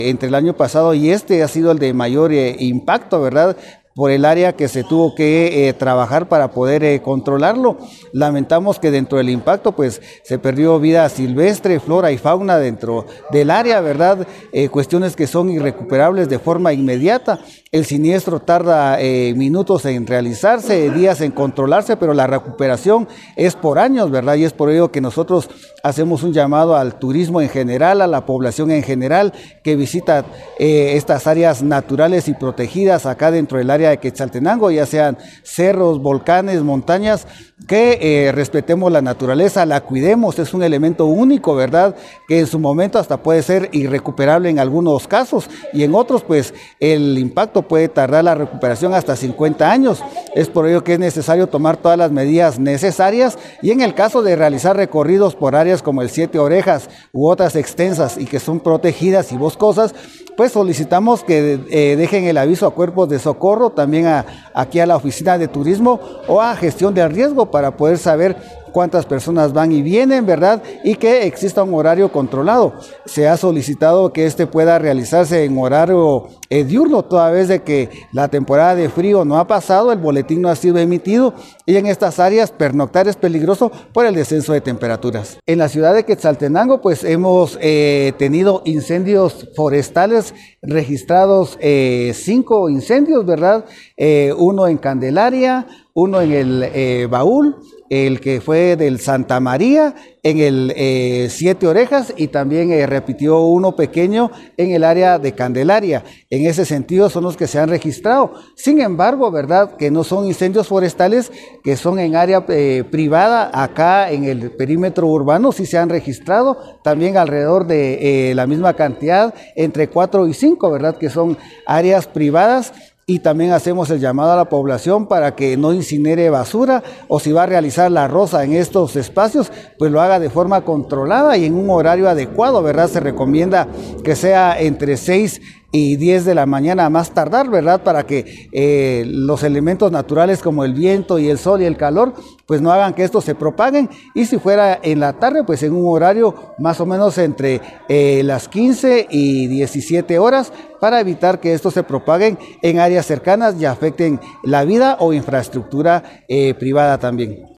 Entre el año pasado y este ha sido el de mayor eh, impacto, ¿verdad? Por el área que se tuvo que eh, trabajar para poder eh, controlarlo. Lamentamos que dentro del impacto pues se perdió vida silvestre, flora y fauna dentro del área, ¿verdad? Eh, cuestiones que son irrecuperables de forma inmediata. El siniestro tarda minutos en realizarse, días en controlarse, pero la recuperación es por años, ¿verdad? Y es por ello que nosotros hacemos un llamado al turismo en general, a la población en general que visita estas áreas naturales y protegidas acá dentro del área de Quetzaltenango, ya sean cerros, volcanes, montañas, que eh, respetemos la naturaleza, la cuidemos, es un elemento único, ¿verdad? Que en su momento hasta puede ser irrecuperable en algunos casos y en otros pues el impacto puede tardar la recuperación hasta 50 años. Es por ello que es necesario tomar todas las medidas necesarias y en el caso de realizar recorridos por áreas como el Siete Orejas u otras extensas y que son protegidas y boscosas, pues solicitamos que eh, dejen el aviso a cuerpos de socorro, también a, aquí a la oficina de turismo o a gestión de riesgo para poder saber cuántas personas van y vienen, ¿verdad? Y que exista un horario controlado. Se ha solicitado que este pueda realizarse en horario eh, diurno, toda vez de que la temporada de frío no ha pasado, el boletín no ha sido emitido y en estas áreas pernoctar es peligroso por el descenso de temperaturas. En la ciudad de Quetzaltenango, pues hemos eh, tenido incendios forestales registrados, eh, cinco incendios, ¿verdad? uno en Candelaria, uno en el Baúl, el que fue del Santa María en el eh, Siete Orejas y también eh, repitió uno pequeño en el área de Candelaria. En ese sentido son los que se han registrado. Sin embargo, ¿verdad? Que no son incendios forestales que son en área eh, privada, acá en el perímetro urbano sí se han registrado, también alrededor de la misma cantidad, entre cuatro y cinco, ¿verdad? Que son áreas privadas y también hacemos el llamado a la población para que no incinere basura o si va a realizar la rosa en estos espacios, pues lo haga de forma controlada y en un horario adecuado, ¿verdad? Se recomienda que sea entre 6 y 10 de la mañana más tardar, ¿verdad? Para que eh, los elementos naturales como el viento y el sol y el calor, pues no hagan que esto se propaguen. Y si fuera en la tarde, pues en un horario más o menos entre eh, las 15 y 17 horas, para evitar que esto se propaguen en áreas cercanas y afecten la vida o infraestructura eh, privada también.